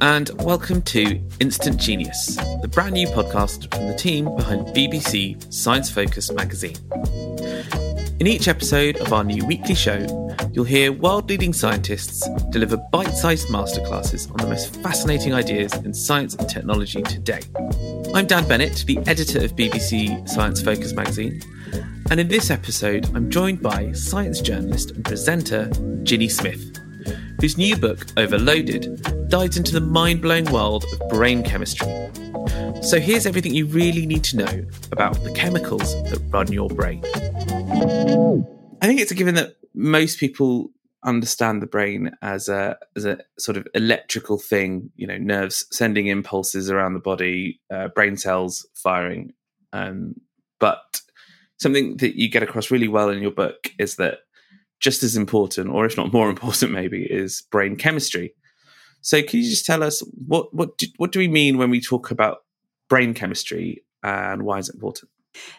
And welcome to Instant Genius, the brand new podcast from the team behind BBC Science Focus magazine. In each episode of our new weekly show, you'll hear world leading scientists deliver bite sized masterclasses on the most fascinating ideas in science and technology today. I'm Dan Bennett, the editor of BBC Science Focus magazine, and in this episode, I'm joined by science journalist and presenter Ginny Smith whose new book, Overloaded, dives into the mind blowing world of brain chemistry. So here's everything you really need to know about the chemicals that run your brain. I think it's a given that most people understand the brain as a as a sort of electrical thing, you know, nerves sending impulses around the body, uh, brain cells firing. Um, but something that you get across really well in your book is that just as important, or if not more important, maybe, is brain chemistry. So, can you just tell us what what do, what do we mean when we talk about brain chemistry and why is it important?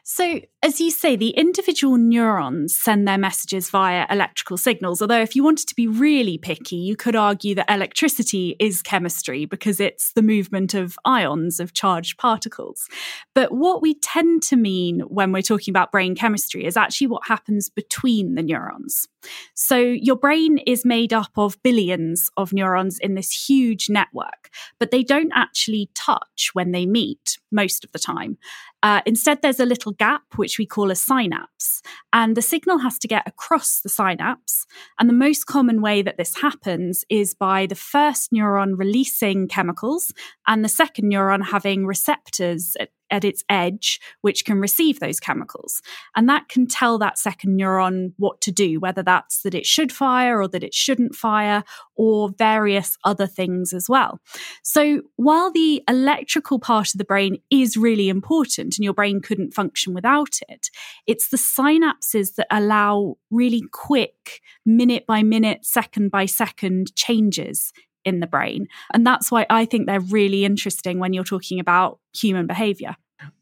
So, as you say, the individual neurons send their messages via electrical signals. Although, if you wanted to be really picky, you could argue that electricity is chemistry because it's the movement of ions, of charged particles. But what we tend to mean when we're talking about brain chemistry is actually what happens between the neurons. So, your brain is made up of billions of neurons in this huge network, but they don't actually touch when they meet most of the time. Uh, instead, there's a little gap, which we call a synapse, and the signal has to get across the synapse. And the most common way that this happens is by the first neuron releasing chemicals and the second neuron having receptors at at its edge, which can receive those chemicals. And that can tell that second neuron what to do, whether that's that it should fire or that it shouldn't fire, or various other things as well. So while the electrical part of the brain is really important and your brain couldn't function without it, it's the synapses that allow really quick, minute by minute, second by second changes in the brain. And that's why I think they're really interesting when you're talking about human behavior.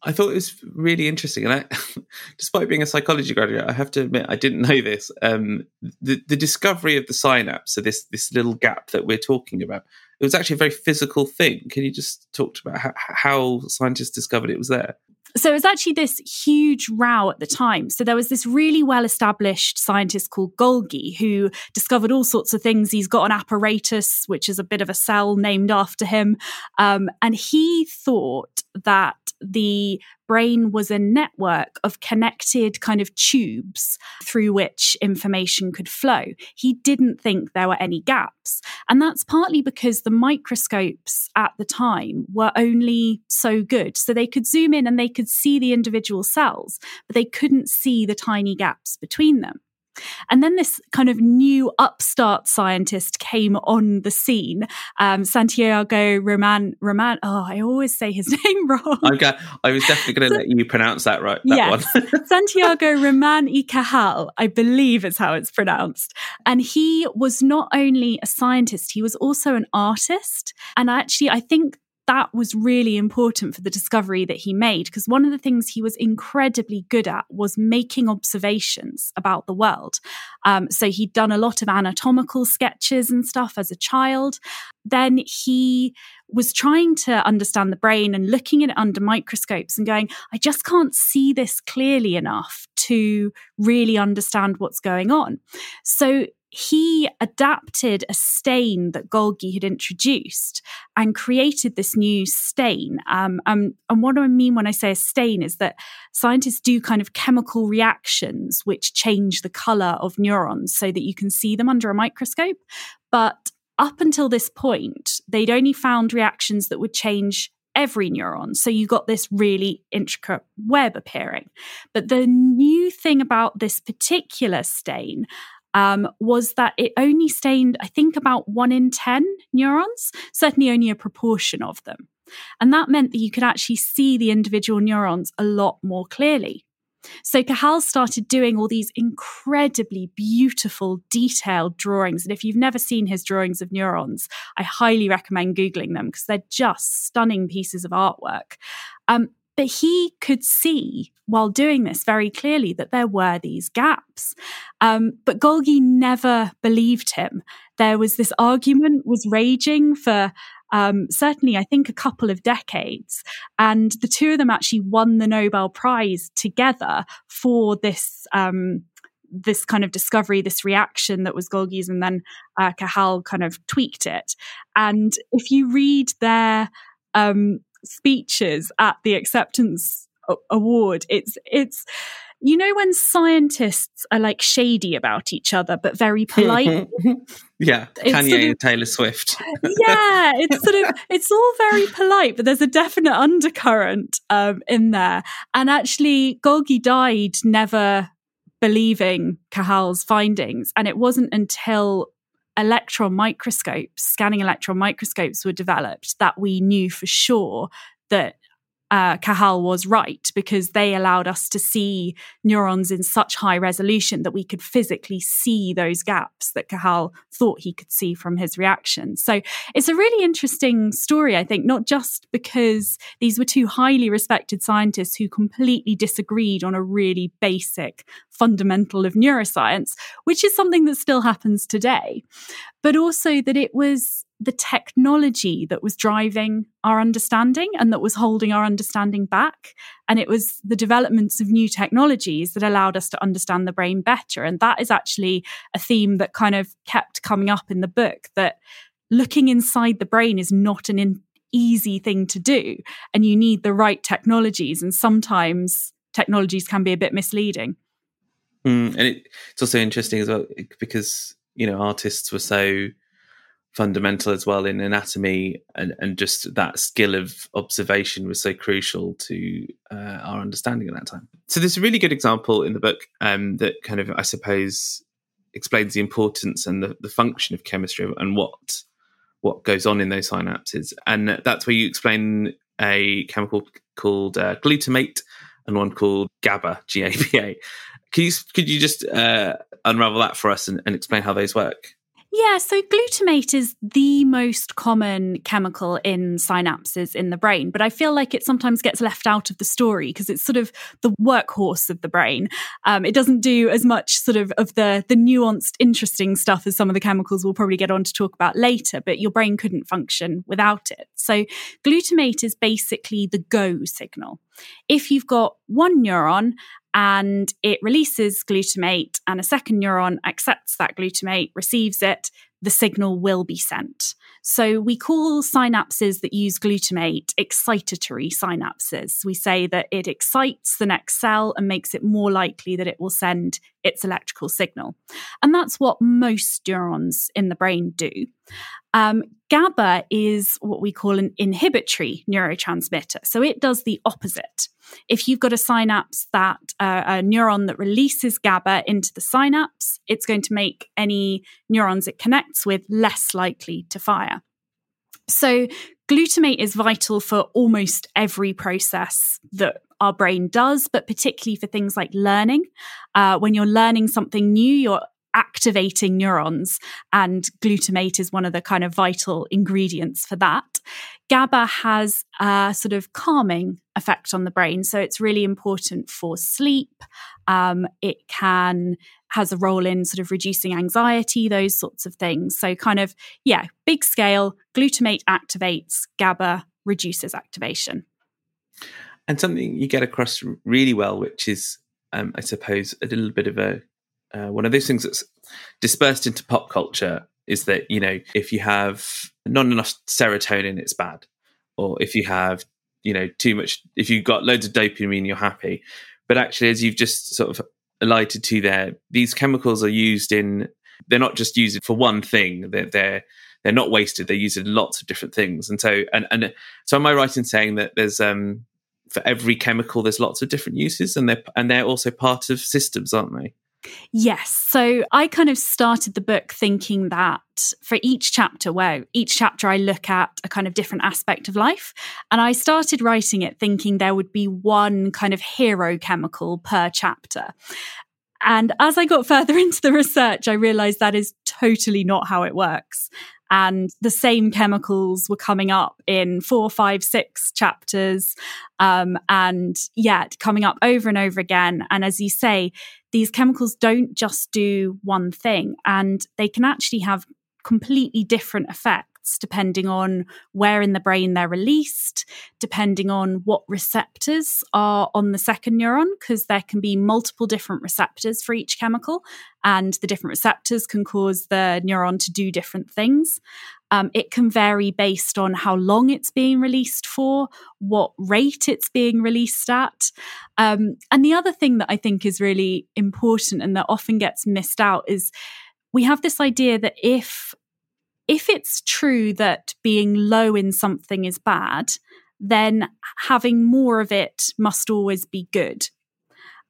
I thought it was really interesting, and I, despite being a psychology graduate, I have to admit I didn't know this. Um, the the discovery of the synapse, so this this little gap that we're talking about, it was actually a very physical thing. Can you just talk about how, how scientists discovered it was there? So it was actually this huge row at the time. So there was this really well established scientist called Golgi who discovered all sorts of things. He's got an apparatus, which is a bit of a cell named after him. Um, and he thought that the brain was a network of connected kind of tubes through which information could flow. He didn't think there were any gaps. And that's partly because the microscopes at the time were only so good. So they could zoom in and they could see the individual cells, but they couldn't see the tiny gaps between them. And then this kind of new upstart scientist came on the scene, um, Santiago Roman. Roman. Oh, I always say his name wrong. Okay, I was definitely going to let you pronounce that right. That yes, Santiago Ramón y Cajal, I believe is how it's pronounced. And he was not only a scientist, he was also an artist. And actually, I think that was really important for the discovery that he made because one of the things he was incredibly good at was making observations about the world. Um, so he'd done a lot of anatomical sketches and stuff as a child. Then he was trying to understand the brain and looking at it under microscopes and going, I just can't see this clearly enough to really understand what's going on. So he adapted a stain that Golgi had introduced and created this new stain. Um, um, and what I mean when I say a stain is that scientists do kind of chemical reactions which change the color of neurons so that you can see them under a microscope. But up until this point, they'd only found reactions that would change every neuron. So you got this really intricate web appearing. But the new thing about this particular stain um, was that it only stained, I think, about one in 10 neurons, certainly only a proportion of them. And that meant that you could actually see the individual neurons a lot more clearly. So Cajal started doing all these incredibly beautiful, detailed drawings. And if you've never seen his drawings of neurons, I highly recommend Googling them because they're just stunning pieces of artwork. Um, But he could see while doing this very clearly that there were these gaps. Um, but Golgi never believed him. There was this argument was raging for um, certainly, I think, a couple of decades. And the two of them actually won the Nobel Prize together for this. Um, this kind of discovery, this reaction that was Golgi's, and then uh, Cajal kind of tweaked it. And if you read their um, speeches at the acceptance award, it's it's you know when scientists are like shady about each other but very polite? Yeah kanye sort of, and taylor swift. Yeah it's sort of it's all very polite but there's a definite undercurrent um, in there. And actually golgi died never believing cajal's findings and it wasn't until electron microscopes scanning electron microscopes were developed that we knew for sure that uh, was right because they allowed us to see neurons in such high resolution that we could physically see those gaps that Cajal thought he could see from his reaction. So it's a really interesting story, I think, not just because these were two highly respected scientists who completely disagreed on a really basic fundamental of neuroscience, which is something that still happens today, but also that it was the technology that was driving our understanding and that was holding our understanding back. And it was the developments of new technologies that allowed us to understand the brain better. And that is actually a theme that kind of kept coming up in the book that looking inside the brain is not an in- easy thing to do. And you need the right technologies. And sometimes technologies can be a bit misleading. Mm, and it, it's also interesting as well because, you know, artists were so fundamental as well in anatomy and, and just that skill of observation was so crucial to uh, our understanding at that time so there's a really good example in the book um, that kind of i suppose explains the importance and the, the function of chemistry and what what goes on in those synapses and that's where you explain a chemical called uh, glutamate and one called GABA, G-A-B-A. Could you could you just uh, unravel that for us and, and explain how those work? Yeah, so glutamate is the most common chemical in synapses in the brain, but I feel like it sometimes gets left out of the story because it's sort of the workhorse of the brain. Um, it doesn't do as much sort of of the the nuanced, interesting stuff as some of the chemicals we'll probably get on to talk about later. But your brain couldn't function without it. So glutamate is basically the go signal. If you've got one neuron and it releases glutamate, and a second neuron accepts that glutamate, receives it, the signal will be sent. So we call synapses that use glutamate excitatory synapses. We say that it excites the next cell and makes it more likely that it will send its electrical signal. And that's what most neurons in the brain do. Um, GABA is what we call an inhibitory neurotransmitter. So it does the opposite. If you've got a synapse that uh, a neuron that releases GABA into the synapse, it's going to make any neurons it connects with less likely to fire. So glutamate is vital for almost every process that our brain does, but particularly for things like learning. Uh, when you're learning something new, you're activating neurons, and glutamate is one of the kind of vital ingredients for that. GABA has a sort of calming effect on the brain, so it's really important for sleep. Um, it can has a role in sort of reducing anxiety, those sorts of things. So, kind of, yeah, big scale. Glutamate activates, GABA reduces activation. And something you get across really well, which is, um, I suppose, a little bit of a uh, one of those things that's dispersed into pop culture is that you know if you have not enough serotonin it's bad. Or if you have you know too much if you've got loads of dopamine you're happy. But actually as you've just sort of alighted to there these chemicals are used in they're not just used for one thing they're they're they're not wasted they're used in lots of different things. And so and and so am i right in saying that there's um for every chemical there's lots of different uses and they're and they're also part of systems aren't they Yes. So I kind of started the book thinking that for each chapter, where each chapter I look at a kind of different aspect of life. And I started writing it thinking there would be one kind of hero chemical per chapter. And as I got further into the research, I realized that is totally not how it works. And the same chemicals were coming up in four, five, six chapters. Um, and yet coming up over and over again. And as you say, these chemicals don't just do one thing and they can actually have completely different effects depending on where in the brain they're released, depending on what receptors are on the second neuron, because there can be multiple different receptors for each chemical, and the different receptors can cause the neuron to do different things. Um, it can vary based on how long it's being released for, what rate it's being released at. Um, and the other thing that I think is really important and that often gets missed out is we have this idea that if if it's true that being low in something is bad, then having more of it must always be good.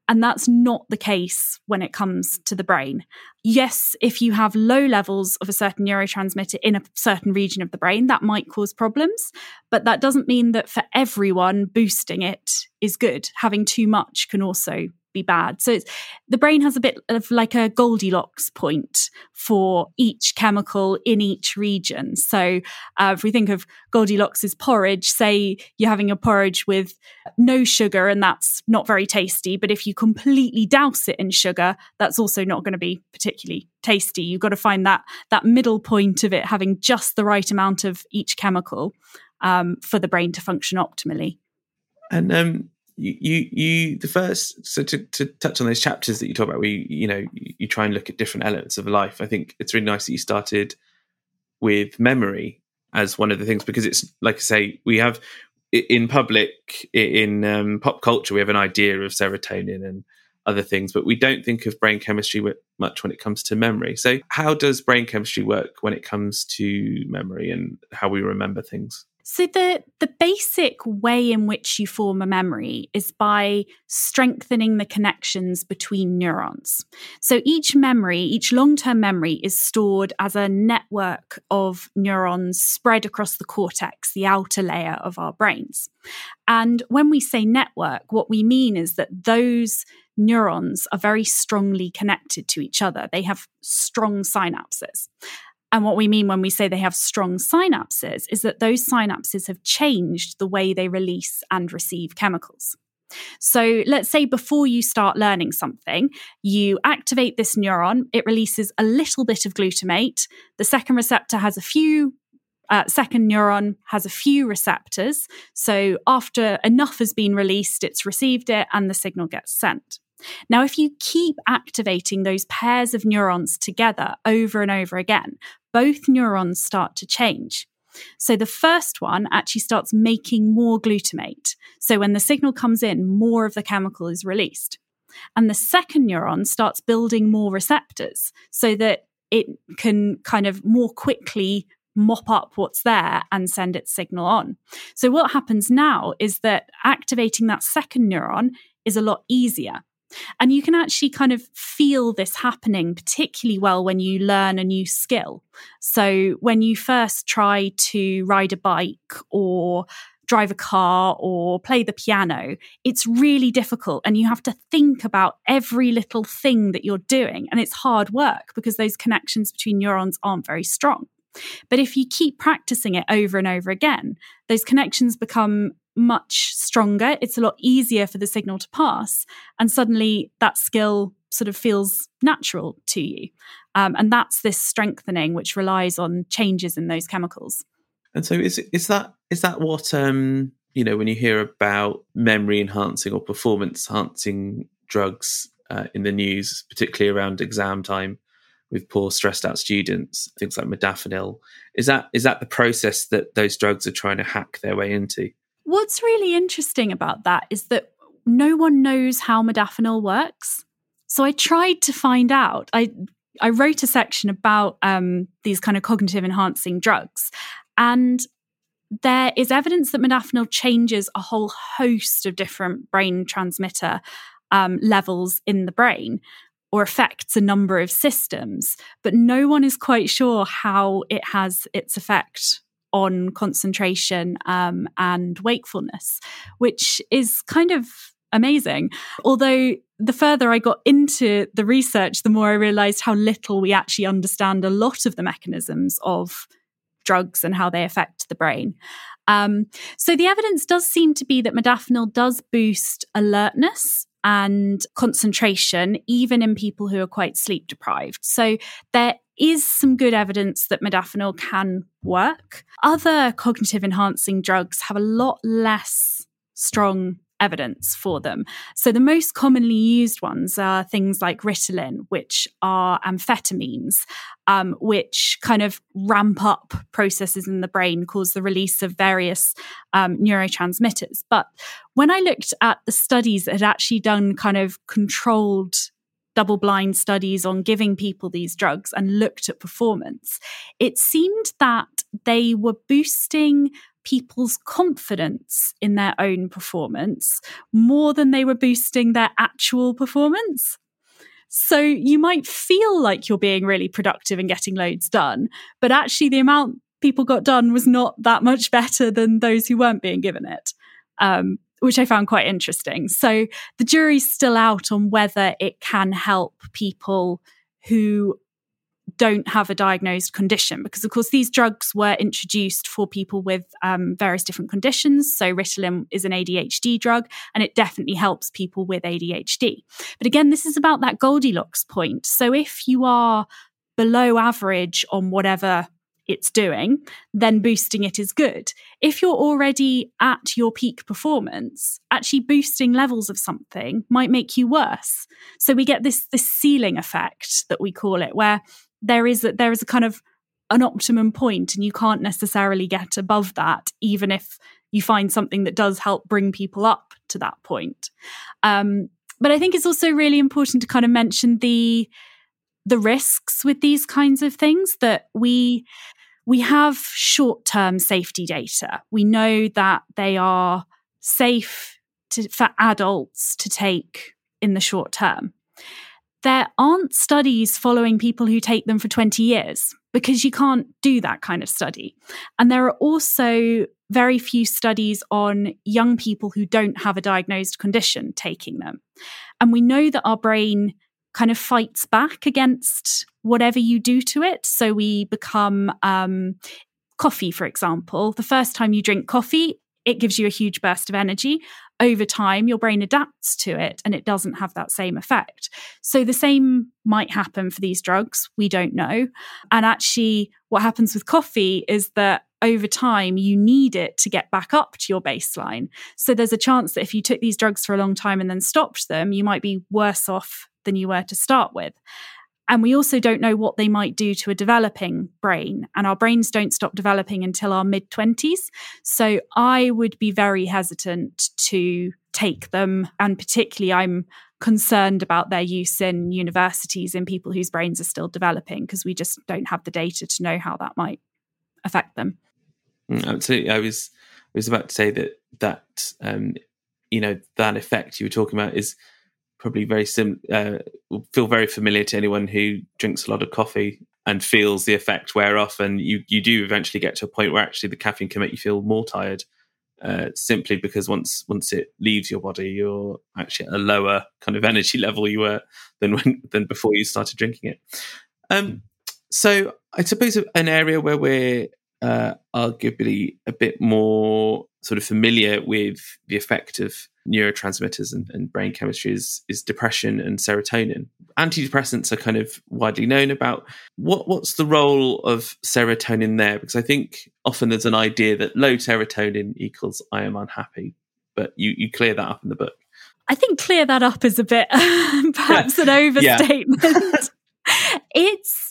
And that's not the case when it comes to the brain. Yes, if you have low levels of a certain neurotransmitter in a certain region of the brain, that might cause problems. But that doesn't mean that for everyone, boosting it is good. Having too much can also be bad. So the brain has a bit of like a Goldilocks point for each chemical in each region. So uh, if we think of Goldilocks's porridge, say you're having a porridge with no sugar and that's not very tasty, but if you completely douse it in sugar, that's also not going to be particularly tasty. You've got to find that that middle point of it having just the right amount of each chemical um, for the brain to function optimally. And um, you, you, the first, so to, to touch on those chapters that you talk about, where you, you know, you, you try and look at different elements of life. I think it's really nice that you started with memory as one of the things because it's like I say, we have in public, in um, pop culture, we have an idea of serotonin and other things, but we don't think of brain chemistry much when it comes to memory. So, how does brain chemistry work when it comes to memory and how we remember things? So the the basic way in which you form a memory is by strengthening the connections between neurons. So each memory, each long-term memory is stored as a network of neurons spread across the cortex, the outer layer of our brains. And when we say network, what we mean is that those neurons are very strongly connected to each other. They have strong synapses. And what we mean when we say they have strong synapses is that those synapses have changed the way they release and receive chemicals. So let's say before you start learning something, you activate this neuron, it releases a little bit of glutamate. The second receptor has a few uh, second neuron has a few receptors. So after enough has been released, it's received it and the signal gets sent. Now, if you keep activating those pairs of neurons together over and over again, both neurons start to change. So the first one actually starts making more glutamate. So when the signal comes in, more of the chemical is released. And the second neuron starts building more receptors so that it can kind of more quickly mop up what's there and send its signal on. So what happens now is that activating that second neuron is a lot easier and you can actually kind of feel this happening particularly well when you learn a new skill. So when you first try to ride a bike or drive a car or play the piano, it's really difficult. And you have to think about every little thing that you're doing. And it's hard work because those connections between neurons aren't very strong. But if you keep practicing it over and over again, those connections become much stronger. It's a lot easier for the signal to pass. And suddenly that skill sort of feels natural to you. Um, and that's this strengthening, which relies on changes in those chemicals. And so, is is that is that what um, you know when you hear about memory enhancing or performance enhancing drugs uh, in the news, particularly around exam time? with poor stressed out students things like modafinil is that is that the process that those drugs are trying to hack their way into What's really interesting about that is that no one knows how modafinil works. So I tried to find out. I I wrote a section about um, these kind of cognitive enhancing drugs, and there is evidence that modafinil changes a whole host of different brain transmitter um, levels in the brain or affects a number of systems, but no one is quite sure how it has its effect on concentration um, and wakefulness, which is kind of amazing. Although the further I got into the research, the more I realized how little we actually understand a lot of the mechanisms of drugs and how they affect the brain. Um, so the evidence does seem to be that modafinil does boost alertness and concentration, even in people who are quite sleep deprived. So there is some good evidence that modafinil can work. Other cognitive enhancing drugs have a lot less strong evidence for them. So the most commonly used ones are things like Ritalin, which are amphetamines, um, which kind of ramp up processes in the brain, cause the release of various um, neurotransmitters. But when I looked at the studies that had actually done kind of controlled double blind studies on giving people these drugs and looked at performance, it seemed that they were boosting people's confidence in their own performance more than they were boosting their actual performance. So you might feel like you're being really productive and getting loads done, but actually the amount people got done was not that much better than those who weren't being given it. Um, which I found quite interesting. So the jury's still out on whether it can help people who don't have a diagnosed condition because of course these drugs were introduced for people with um, various different conditions. So ritalin is an adhd drug and it definitely helps people with adhd but again this is about that goldilocks point. So if you are below average on whatever it's doing, then boosting it is good. If you're already at your peak performance, actually boosting levels of something might make you worse. So we get this this ceiling effect that we call it, where there is a, there is a kind of an optimum point and you can't necessarily get above that even if you find something that does help bring people up to that point um, but i think it's also really important to kind of mention the the risks with these kinds of things that we we have short-term safety data we know that they are safe to, for adults to take in the short term there aren't studies following people who take them for 20 years because you can't do that kind of study. And there are also very few studies on young people who don't have a diagnosed condition taking them. And we know that our brain kind of fights back against whatever you do to it. So we become um, coffee, for example. The first time you drink coffee, it gives you a huge burst of energy over time, your brain adapts to it and it doesn't have that same effect. So the same might happen for these drugs. We don't know. And actually, what happens with coffee is that over time, you need it to get back up to your baseline. So there's a chance that if you took these drugs for a long time and then stopped them, you might be worse off than you were to start with. And we also don't know what they might do to a developing brain. And our brains don't stop developing until our mid 20s. So I would be very hesitant to take them. And particularly, I'm concerned about their use in universities in people whose brains are still developing because we just don't have the data to know how that might affect them. Mm, absolutely. I was I was about to say that that um, you know that effect you were talking about is probably very sim uh, feel very familiar to anyone who drinks a lot of coffee and feels the effect wear off. And you you do eventually get to a point where actually the caffeine can make you feel more tired uh, simply because once once it leaves your body you're actually at a lower kind of energy level you were than when than before you started drinking it. Um, so i suppose an area where we're uh, arguably a bit more sort of familiar with the effect of neurotransmitters and, and, brain chemistry is, is depression and serotonin. Antidepressants are kind of widely known about. What what's the role of serotonin there? Because I think often there's an idea that low serotonin equals I am unhappy, but you you clear that up in the book. I think clear that up is a bit perhaps an overstatement. it's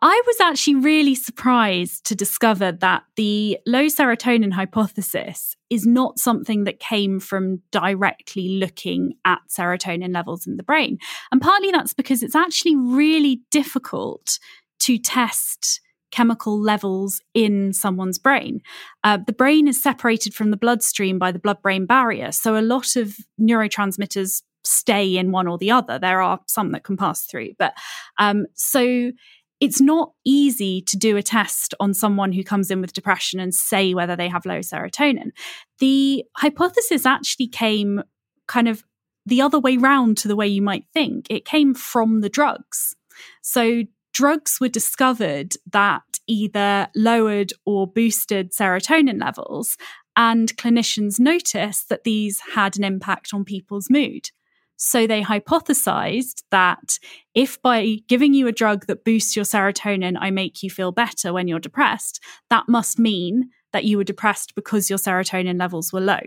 I was actually really surprised to discover that the low serotonin hypothesis is not something that came from directly looking at serotonin levels in the brain. And partly that's because it's actually really difficult to test chemical levels in someone's brain. Uh, the brain is separated from the bloodstream by the blood brain barrier. So a lot of neurotransmitters stay in one or the other. There are some that can pass through. But um, so it's not easy to do a test on someone who comes in with depression and say whether they have low serotonin. The hypothesis actually came kind of the other way round to the way you might think. It came from the drugs. So drugs were discovered that either lowered or boosted serotonin levels, and clinicians noticed that these had an impact on people's mood. So they hypothesized that if by giving you a drug that boosts your serotonin, I make you feel better when you're depressed, that must mean that you were depressed because your serotonin levels were low.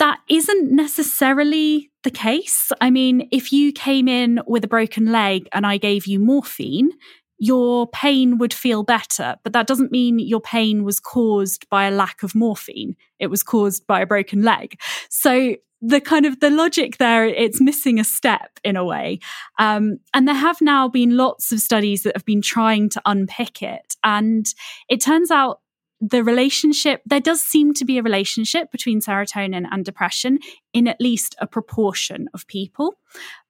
That isn't necessarily the case. I mean, if you came in with a broken leg and I gave you morphine, your pain would feel better, but that doesn't mean your pain was caused by a lack of morphine. It was caused by a broken leg. So the kind of the logic there, it's missing a step in a way. Um, and there have now been lots of studies that have been trying to unpick it. And it turns out the relationship, there does seem to be a relationship between serotonin and depression in at least a proportion of people,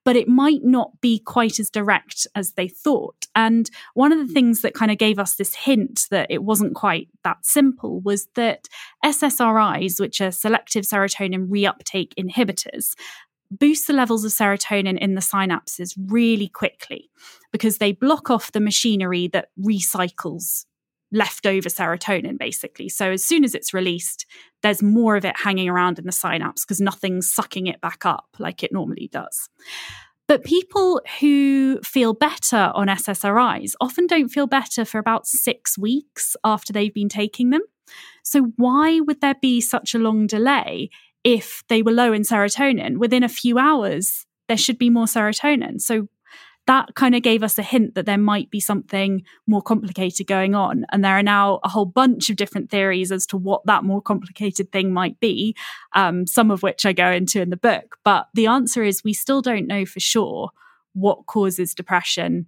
but it might not be quite as direct as they thought. And one of the things that kind of gave us this hint that it wasn't quite that simple was that SSRIs, which are selective serotonin reuptake inhibitors, boost the levels of serotonin in the synapses really quickly because they block off the machinery that recycles leftover serotonin, basically. So as soon as it's released, there's more of it hanging around in the synapse because nothing's sucking it back up like it normally does. But people who feel better on SSRIs often don't feel better for about six weeks after they've been taking them. So, why would there be such a long delay if they were low in serotonin? Within a few hours, there should be more serotonin. So, that kind of gave us a hint that there might be something more complicated going on. And there are now a whole bunch of different theories as to what that more complicated thing might be, um, some of which I go into in the book. But the answer is we still don't know for sure what causes depression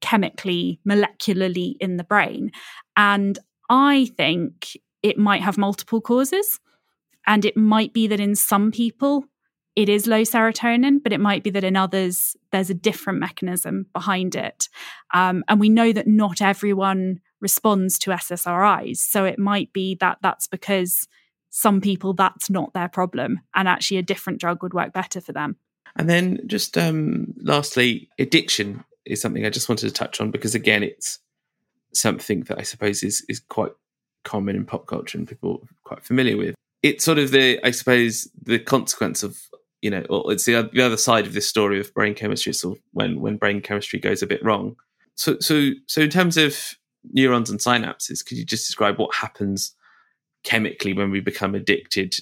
chemically, molecularly in the brain. And I think it might have multiple causes. And it might be that in some people, it is low serotonin, but it might be that in others there's a different mechanism behind it. Um, and we know that not everyone responds to SSRIs. So it might be that that's because some people that's not their problem and actually a different drug would work better for them. And then just um, lastly, addiction is something I just wanted to touch on because again, it's something that I suppose is is quite common in pop culture and people are quite familiar with. It's sort of the, I suppose, the consequence of you know, it's the, the other side of this story of brain chemistry. So when when brain chemistry goes a bit wrong. So so so in terms of neurons and synapses, could you just describe what happens chemically when we become addicted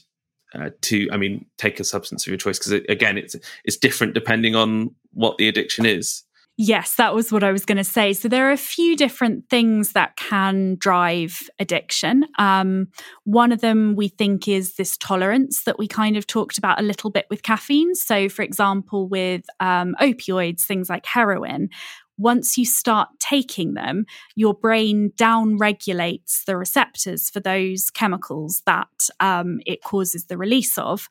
uh, to? I mean, take a substance of your choice because again, it's it's different depending on what the addiction is. Yes, that was what I was going to say. So there are a few different things that can drive addiction. Um, one of them we think is this tolerance that we kind of talked about a little bit with caffeine. So, for example, with um, opioids, things like heroin, once you start taking them, your brain down regulates the receptors for those chemicals that um, it causes the release of.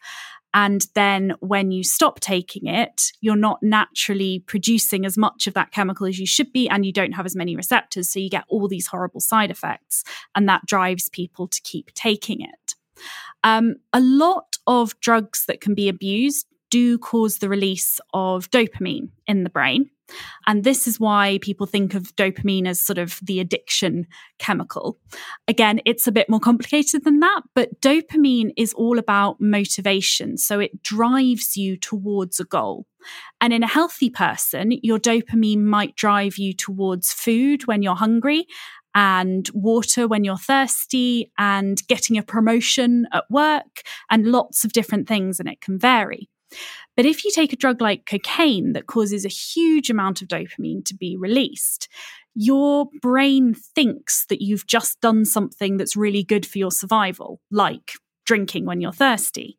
And then when you stop taking it, you're not naturally producing as much of that chemical as you should be, and you don't have as many receptors. So you get all these horrible side effects, and that drives people to keep taking it. Um, a lot of drugs that can be abused do cause the release of dopamine in the brain. And this is why people think of dopamine as sort of the addiction chemical. Again, it's a bit more complicated than that, but dopamine is all about motivation. So it drives you towards a goal. And in a healthy person, your dopamine might drive you towards food when you're hungry and water when you're thirsty and getting a promotion at work and lots of different things, and it can vary. But if you take a drug like cocaine that causes a huge amount of dopamine to be released, your brain thinks that you've just done something that's really good for your survival, like drinking when you're thirsty.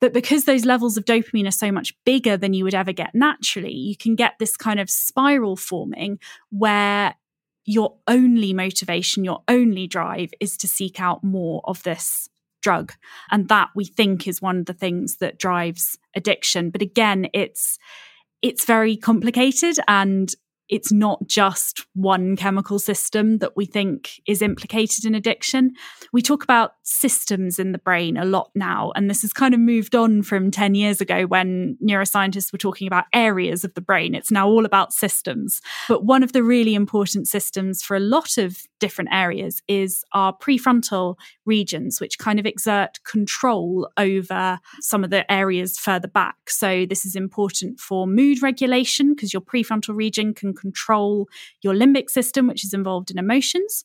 But because those levels of dopamine are so much bigger than you would ever get naturally, you can get this kind of spiral forming where your only motivation, your only drive is to seek out more of this drug. And that we think is one of the things that drives addiction. But again, it's it's very complicated and it's not just one chemical system that we think is implicated in addiction. We talk about systems in the brain a lot now, and this has kind of moved on from 10 years ago when neuroscientists were talking about areas of the brain. It's now all about systems. But one of the really important systems for a lot of different areas is our prefrontal regions, which kind of exert control over some of the areas further back. So, this is important for mood regulation because your prefrontal region can control your limbic system, which is involved in emotions.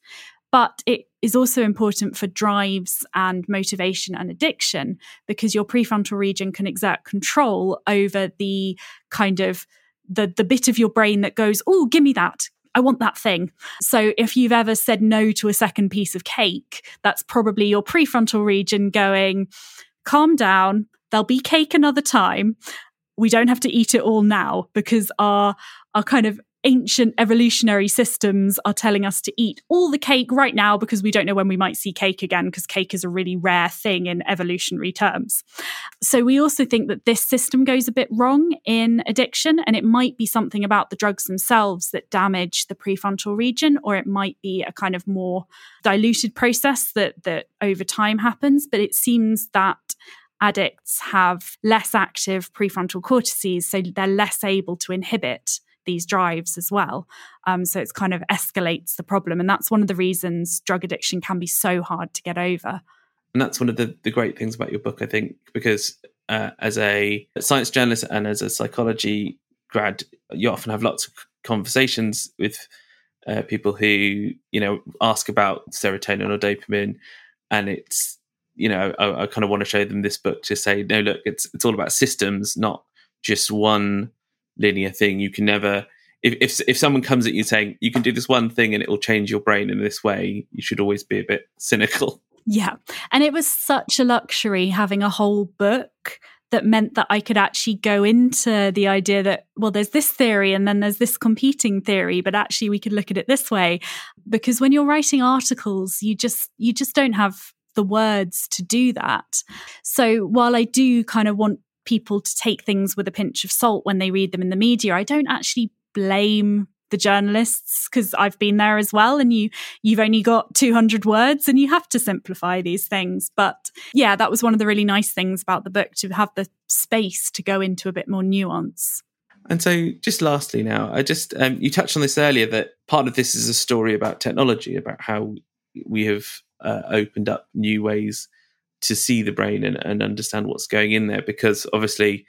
But it is also important for drives and motivation and addiction because your prefrontal region can exert control over the kind of the, the bit of your brain that goes, oh, give me that. I want that thing. So if you've ever said no to a second piece of cake, that's probably your prefrontal region going, calm down. There'll be cake another time. We don't have to eat it all now because our our kind of ancient evolutionary systems are telling us to eat all the cake right now because we don't know when we might see cake again because cake is a really rare thing in evolutionary terms. So we also think that this system goes a bit wrong in addiction and it might be something about the drugs themselves that damage the prefrontal region or it might be a kind of more diluted process that that over time happens but it seems that addicts have less active prefrontal cortices so they're less able to inhibit these drives as well. Um, so it's kind of escalates the problem. And that's one of the reasons drug addiction can be so hard to get over. And that's one of the, the great things about your book, I think, because uh, as a science journalist and as a psychology grad, you often have lots of conversations with uh, people who, you know, ask about serotonin or dopamine. And it's, you know, I, I kind of want to show them this book to say, no, look, it's it's all about systems, not just one linear thing. You can never if, if if someone comes at you saying you can do this one thing and it will change your brain in this way, you should always be a bit cynical. Yeah. And it was such a luxury having a whole book that meant that I could actually go into the idea that, well, there's this theory and then there's this competing theory, but actually we could look at it this way. Because when you're writing articles, you just you just don't have the words to do that. So while I do kind of want people to take things with a pinch of salt when they read them in the media. I don't actually blame the journalists because I've been there as well and you you've only got 200 words and you have to simplify these things but yeah that was one of the really nice things about the book to have the space to go into a bit more nuance and so just lastly now I just um, you touched on this earlier that part of this is a story about technology about how we have uh, opened up new ways to see the brain and, and understand what's going in there because obviously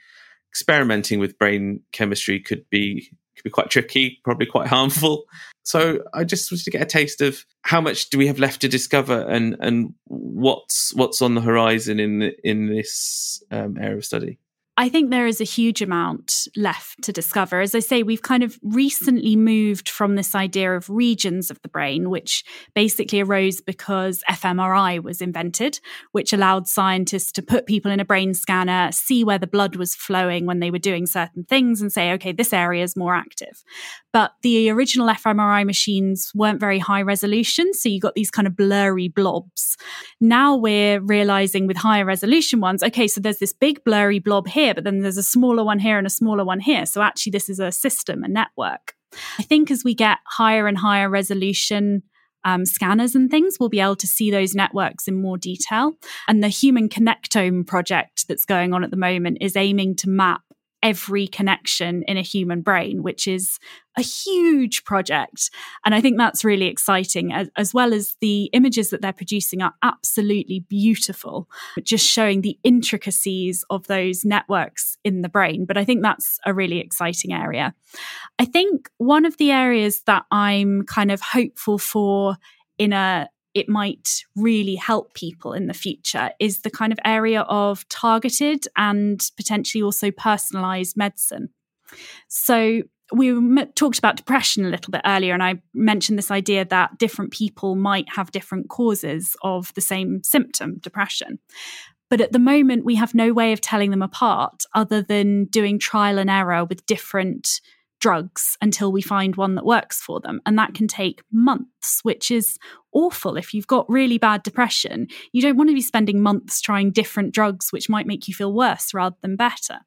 experimenting with brain chemistry could be could be quite tricky, probably quite harmful. So I just wanted to get a taste of how much do we have left to discover, and and what's what's on the horizon in in this um, area of study. I think there is a huge amount left to discover. As I say, we've kind of recently moved from this idea of regions of the brain, which basically arose because fMRI was invented, which allowed scientists to put people in a brain scanner, see where the blood was flowing when they were doing certain things, and say, okay, this area is more active. But the original fMRI machines weren't very high resolution. So you got these kind of blurry blobs. Now we're realizing with higher resolution ones, okay, so there's this big blurry blob here here, but then there's a smaller one here and a smaller one here. So actually, this is a system, a network. I think as we get higher and higher resolution um, scanners and things, we'll be able to see those networks in more detail. And the Human Connectome project that's going on at the moment is aiming to map every connection in a human brain, which is a huge project. And I think that's really exciting, as, as, well as the images that they're producing are absolutely beautiful, just showing the intricacies of those networks in the brain. But I think that's a really exciting area. I think one of the areas that I'm kind of hopeful for in a it might really help people in the future is the kind of area of targeted and potentially also personalized medicine. So, we talked about depression a little bit earlier, and I mentioned this idea that different people might have different causes of the same symptom, depression. But at the moment, we have no way of telling them apart other than doing trial and error with different drugs until we find one that works for them. And that can take months, which is awful. If you've got really bad depression, you don't want to be spending months trying different drugs, which might make you feel worse rather than better.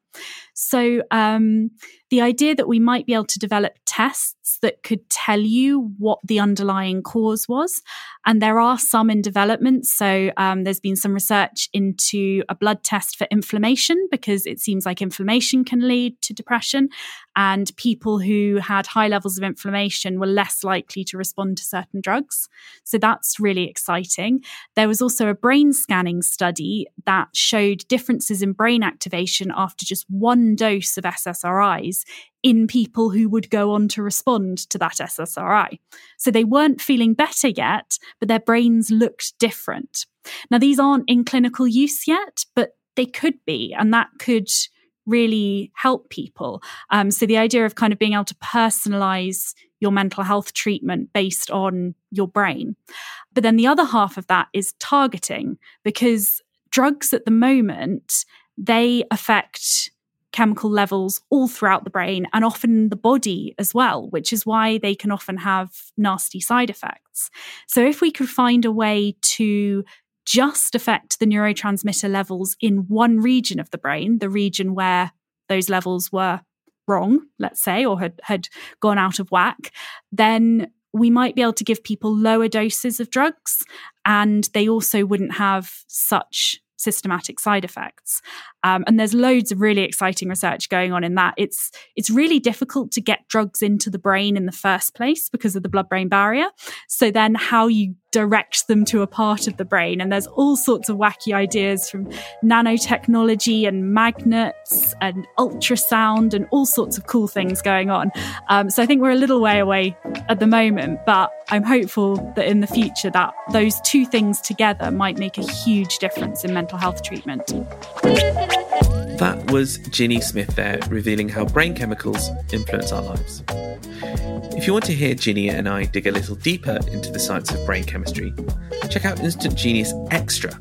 So, um, the idea that we might be able to develop tests that could tell you what the underlying cause was, and there are some in development. So, um, there's been some research into a blood test for inflammation because it seems like inflammation can lead to depression, and people who had high levels of inflammation were less likely to respond to certain drugs. So, that's really exciting. There was also a brain scanning study that showed differences in brain activation after just one dose of SSRIs in people who would go on to respond to that SSRI. So they weren't feeling better yet, but their brains looked different. Now, these aren't in clinical use yet, but they could be, and that could really help people. Um, so the idea of kind of being able to personalize your mental health treatment based on your brain. But then the other half of that is targeting because drugs at the moment, they affect chemical levels all throughout the brain and often the body as well, which is why they can often have nasty side effects. So, if we could find a way to just affect the neurotransmitter levels in one region of the brain, the region where those levels were wrong, let's say, or had, had gone out of whack, then we might be able to give people lower doses of drugs and they also wouldn't have such systematic side effects. Um, and there's loads of really exciting research going on in that. It's it's really difficult to get drugs into the brain in the first place because of the blood-brain barrier. So then, how you direct them to a part of the brain, and there's all sorts of wacky ideas from nanotechnology and magnets and ultrasound and all sorts of cool things going on. Um, so I think we're a little way away at the moment, but I'm hopeful that in the future that those two things together might make a huge difference in mental health treatment. That was Ginny Smith there, revealing how brain chemicals influence our lives. If you want to hear Ginny and I dig a little deeper into the science of brain chemistry, check out Instant Genius Extra,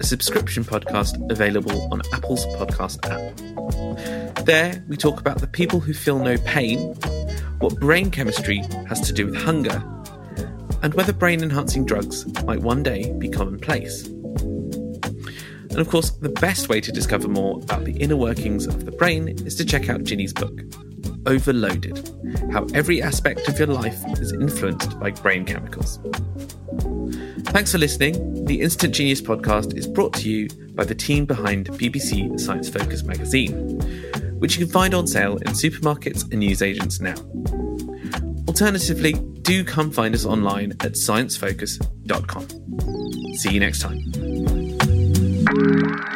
a subscription podcast available on Apple's podcast app. There, we talk about the people who feel no pain, what brain chemistry has to do with hunger, and whether brain enhancing drugs might one day be commonplace. And of course, the best way to discover more about the inner workings of the brain is to check out Ginny's book, Overloaded How Every Aspect of Your Life is Influenced by Brain Chemicals. Thanks for listening. The Instant Genius podcast is brought to you by the team behind BBC Science Focus magazine, which you can find on sale in supermarkets and newsagents now. Alternatively, do come find us online at sciencefocus.com. See you next time. Thank you.